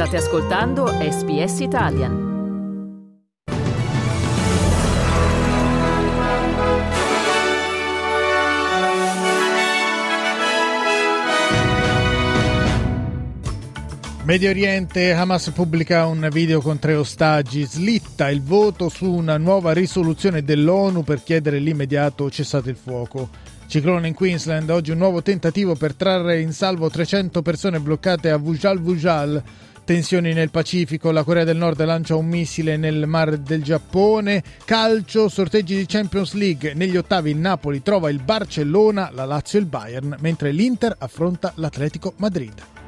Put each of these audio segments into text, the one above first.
State ascoltando SBS Italian. Medio Oriente, Hamas pubblica un video con tre ostaggi, slitta il voto su una nuova risoluzione dell'ONU per chiedere l'immediato cessate il fuoco. Ciclone in Queensland, oggi un nuovo tentativo per trarre in salvo 300 persone bloccate a Vujal Vujal. Tensioni nel Pacifico, la Corea del Nord lancia un missile nel Mar del Giappone. Calcio, sorteggi di Champions League. Negli ottavi il Napoli trova il Barcellona, la Lazio e il Bayern, mentre l'Inter affronta l'Atletico Madrid.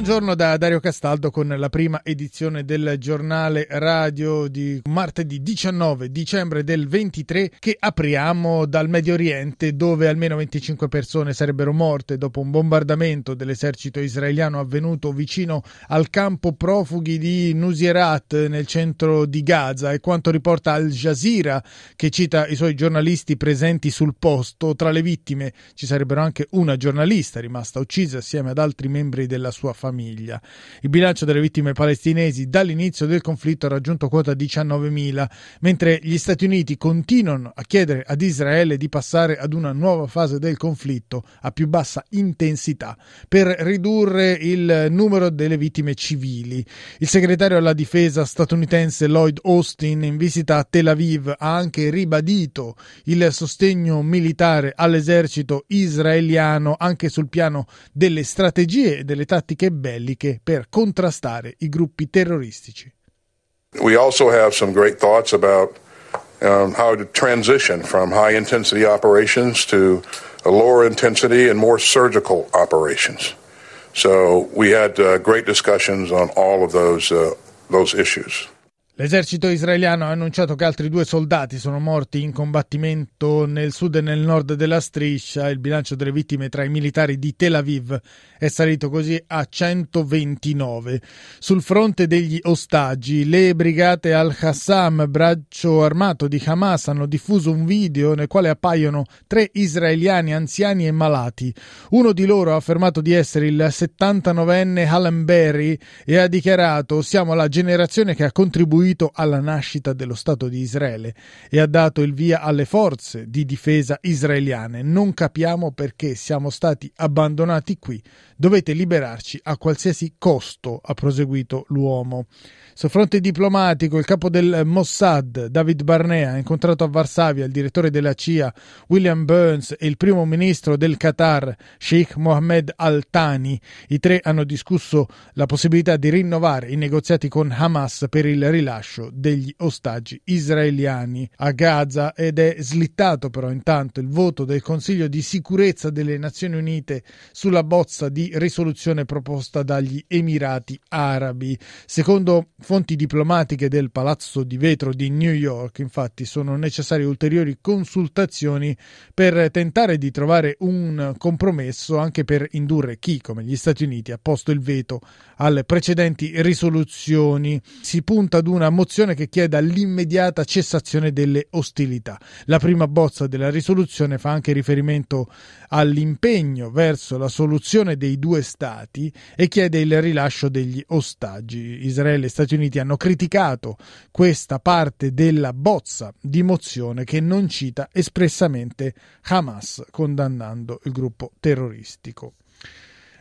Buongiorno da Dario Castaldo con la prima edizione del giornale radio di martedì 19 dicembre del 23 che apriamo dal Medio Oriente dove almeno 25 persone sarebbero morte dopo un bombardamento dell'esercito israeliano avvenuto vicino al campo profughi di Nusierat nel centro di Gaza e quanto riporta Al Jazeera che cita i suoi giornalisti presenti sul posto tra le vittime ci sarebbero anche una giornalista rimasta uccisa assieme ad altri membri della sua famiglia. Il bilancio delle vittime palestinesi dall'inizio del conflitto ha raggiunto quota 19.000, mentre gli Stati Uniti continuano a chiedere ad Israele di passare ad una nuova fase del conflitto a più bassa intensità per ridurre il numero delle vittime civili. Il segretario alla difesa statunitense Lloyd Austin in visita a Tel Aviv ha anche ribadito il sostegno militare all'esercito israeliano anche sul piano delle strategie e delle tattiche belliche per contrastare i gruppi terroristici. We also have some great thoughts about um, how to transition from high intensity operations to lower intensity and more surgical operations. So we had uh, great discussions on all of those, uh, those issues. L'esercito israeliano ha annunciato che altri due soldati sono morti in combattimento nel sud e nel nord della striscia. Il bilancio delle vittime tra i militari di Tel Aviv è salito così a 129. Sul fronte degli ostaggi, le brigate al-Qassam, braccio armato di Hamas, hanno diffuso un video nel quale appaiono tre israeliani anziani e malati. Uno di loro ha affermato di essere il 79enne Alan Berry e ha dichiarato: Siamo la generazione che ha contribuito contribuito alla nascita dello Stato di Israele e ha dato il via alle forze di difesa israeliane. Non capiamo perché siamo stati abbandonati qui. Dovete liberarci a qualsiasi costo, ha proseguito l'uomo. Sul fronte diplomatico, il capo del Mossad, David Barnea, ha incontrato a Varsavia il direttore della CIA, William Burns, e il primo ministro del Qatar, Sheikh Mohammed Al-Thani. I tre hanno discusso la possibilità di rinnovare i negoziati con Hamas per il rilascio degli ostaggi israeliani a Gaza ed è slittato però intanto il voto del Consiglio di sicurezza delle Nazioni Unite sulla bozza di risoluzione proposta dagli Emirati Arabi. Secondo fonti diplomatiche del Palazzo di Vetro di New York, infatti, sono necessarie ulteriori consultazioni per tentare di trovare un compromesso anche per indurre chi, come gli Stati Uniti, ha posto il veto alle precedenti risoluzioni. Si punta ad una mozione che chieda l'immediata cessazione delle ostilità. La prima bozza della risoluzione fa anche riferimento all'impegno verso la soluzione dei due Stati e chiede il rilascio degli ostaggi. Israele e Stati Uniti hanno criticato questa parte della bozza di mozione che non cita espressamente Hamas, condannando il gruppo terroristico.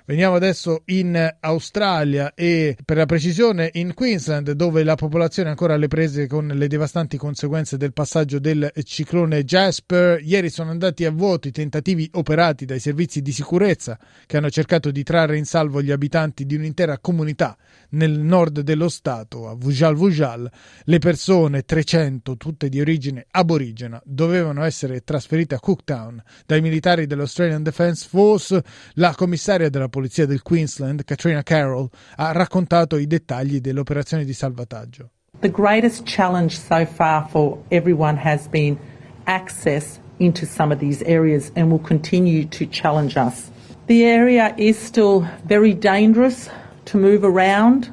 Veniamo adesso in Australia e per la precisione in Queensland dove la popolazione è ancora alle prese con le devastanti conseguenze del passaggio del ciclone Jasper. Ieri sono andati a vuoto i tentativi operati dai servizi di sicurezza che hanno cercato di trarre in salvo gli abitanti di un'intera comunità nel nord dello stato, a Vujal Vujal. Le persone, 300, tutte di origine aborigena, dovevano essere trasferite a Cooktown dai militari dell'Australian Defence Force. La commissaria della polizia polizia del Queensland, Katrina Carroll, ha raccontato i dettagli dell'operazione di salvataggio. The greatest challenge so far for everyone has been access into some of these areas and will continue to challenge us. The area is still very dangerous to move around,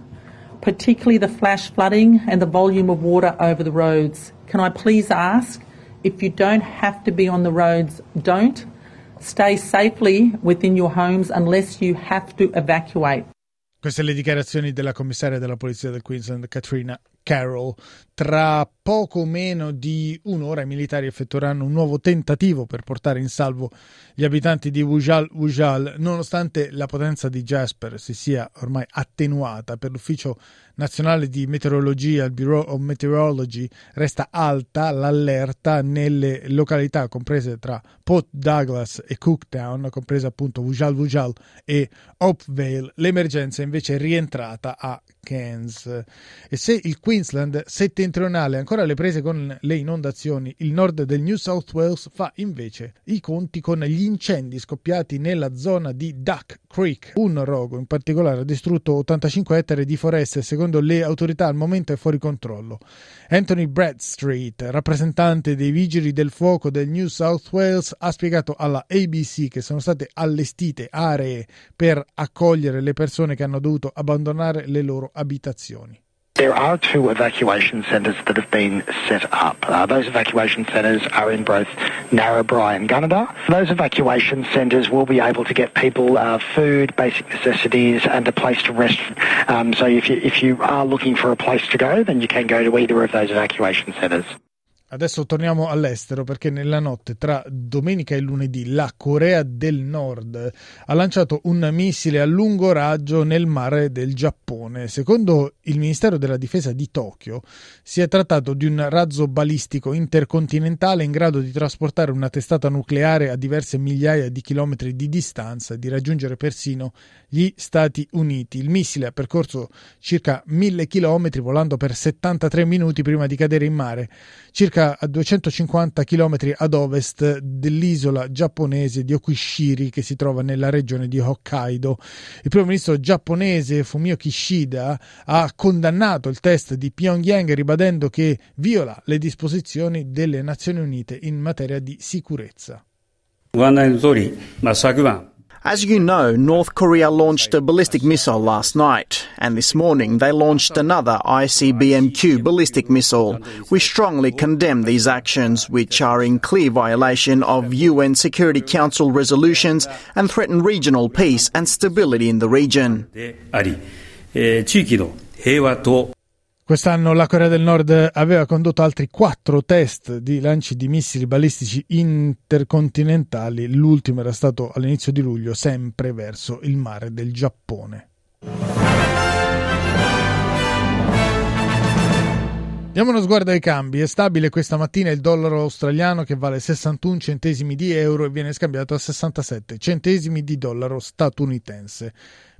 particularly the flash flooding and the volume of water over the roads. Can I please ask If you don't have to be on the roads, don't. Stay safely within your homes unless you have to evacuate. Queste le dichiarazioni della commissaria della polizia del Queensland, Katrina Carroll. Tra poco meno di un'ora i militari effettueranno un nuovo tentativo per portare in salvo gli abitanti di Wujal Wujal, nonostante la potenza di Jasper si sia ormai attenuata per l'ufficio nazionale di meteorologia, il Bureau of Meteorology, resta alta l'allerta nelle località comprese tra Port Douglas e Cooktown, compresa appunto Wujal Wujal e Hopevale. L'emergenza invece è rientrata a Cairns. E se il Queensland settentrionale ha ancora le prese con le inondazioni, il nord del New South Wales fa invece i conti con gli incendi scoppiati nella zona di Duck Creek. Un rogo in particolare ha distrutto 85 ettari di foreste e secondo le autorità al momento è fuori controllo. Anthony Bradstreet, rappresentante dei vigili del fuoco del New South Wales, ha spiegato alla ABC che sono state allestite aree per accogliere le persone che hanno dovuto abbandonare le loro abitazioni. There are two evacuation centres that have been set up. Uh, those evacuation centres are in both Narrabri and Gunnedah. Those evacuation centres will be able to get people uh, food, basic necessities, and a place to rest. Um, so if you, if you are looking for a place to go, then you can go to either of those evacuation centres. Adesso torniamo all'estero perché nella notte tra domenica e lunedì la Corea del Nord ha lanciato un missile a lungo raggio nel mare del Giappone. Secondo il Ministero della Difesa di Tokyo si è trattato di un razzo balistico intercontinentale in grado di trasportare una testata nucleare a diverse migliaia di chilometri di distanza e di raggiungere persino gli Stati Uniti. Il missile ha percorso circa mille chilometri volando per 73 minuti prima di cadere in mare. Circa a 250 km ad ovest dell'isola giapponese di Okushiri che si trova nella regione di Hokkaido. Il primo ministro giapponese Fumio Kishida ha condannato il test di Pyongyang ribadendo che viola le disposizioni delle Nazioni Unite in materia di sicurezza. As you know, North Korea launched a ballistic missile last night, and this morning they launched another ICBMQ ballistic missile. We strongly condemn these actions, which are in clear violation of UN Security Council resolutions and threaten regional peace and stability in the region. Quest'anno la Corea del Nord aveva condotto altri quattro test di lanci di missili balistici intercontinentali, l'ultimo era stato all'inizio di luglio, sempre verso il mare del Giappone. Diamo uno sguardo ai cambi. È stabile questa mattina il dollaro australiano che vale 61 centesimi di euro e viene scambiato a 67 centesimi di dollaro statunitense.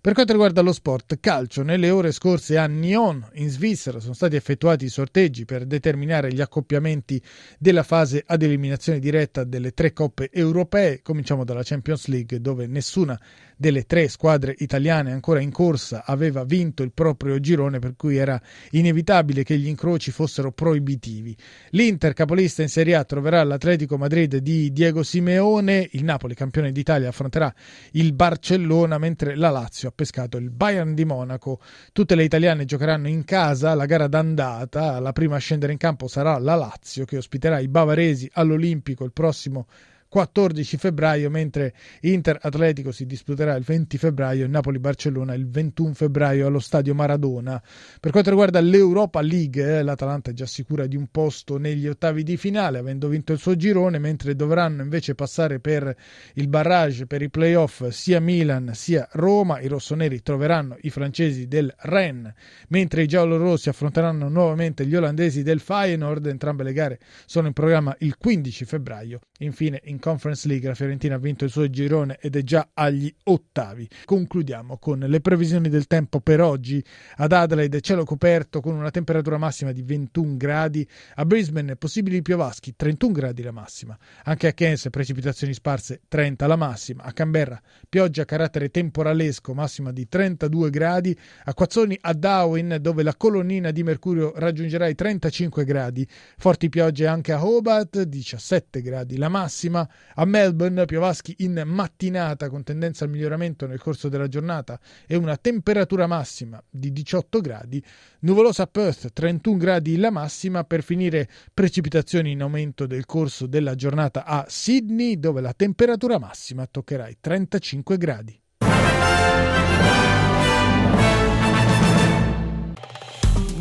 Per quanto riguarda lo sport calcio, nelle ore scorse a Nyon in Svizzera sono stati effettuati i sorteggi per determinare gli accoppiamenti della fase ad eliminazione diretta delle tre coppe europee. Cominciamo dalla Champions League dove nessuna delle tre squadre italiane ancora in corsa aveva vinto il proprio girone per cui era inevitabile che gli incroci fossero proibitivi. L'Inter capolista in Serie A troverà l'Atletico Madrid di Diego Simeone, il Napoli campione d'Italia affronterà il Barcellona mentre la Lazio pescato il Bayern di Monaco. Tutte le italiane giocheranno in casa la gara d'andata, la prima a scendere in campo sarà la Lazio che ospiterà i bavaresi all'Olimpico il prossimo 14 febbraio, mentre Inter Atletico si disputerà il 20 febbraio e Napoli-Barcellona il 21 febbraio allo stadio Maradona. Per quanto riguarda l'Europa League, eh, l'Atalanta è già sicura di un posto negli ottavi di finale, avendo vinto il suo girone, mentre dovranno invece passare per il barrage per i playoff sia Milan sia Roma. I rossoneri troveranno i francesi del Rennes, mentre i giallorossi affronteranno nuovamente gli olandesi del Feyenoord. Entrambe le gare sono in programma il 15 febbraio. Infine, in Conference League. La Fiorentina ha vinto il suo girone ed è già agli ottavi. Concludiamo con le previsioni del tempo per oggi. Ad Adelaide cielo coperto con una temperatura massima di 21 gradi, a Brisbane possibili piovaschi 31 gradi la massima, anche a Cairns precipitazioni sparse 30 la massima, a Canberra pioggia a carattere temporalesco massima di 32 gradi, a Quazzoni a Darwin dove la colonnina di mercurio raggiungerà i 35 gradi, forti piogge anche a Hobart 17 gradi la massima, A Melbourne piovaschi in mattinata con tendenza al miglioramento nel corso della giornata e una temperatura massima di 18 gradi. Nuvolosa a Perth 31 gradi la massima per finire precipitazioni in aumento del corso della giornata a Sydney dove la temperatura massima toccherà i 35 gradi.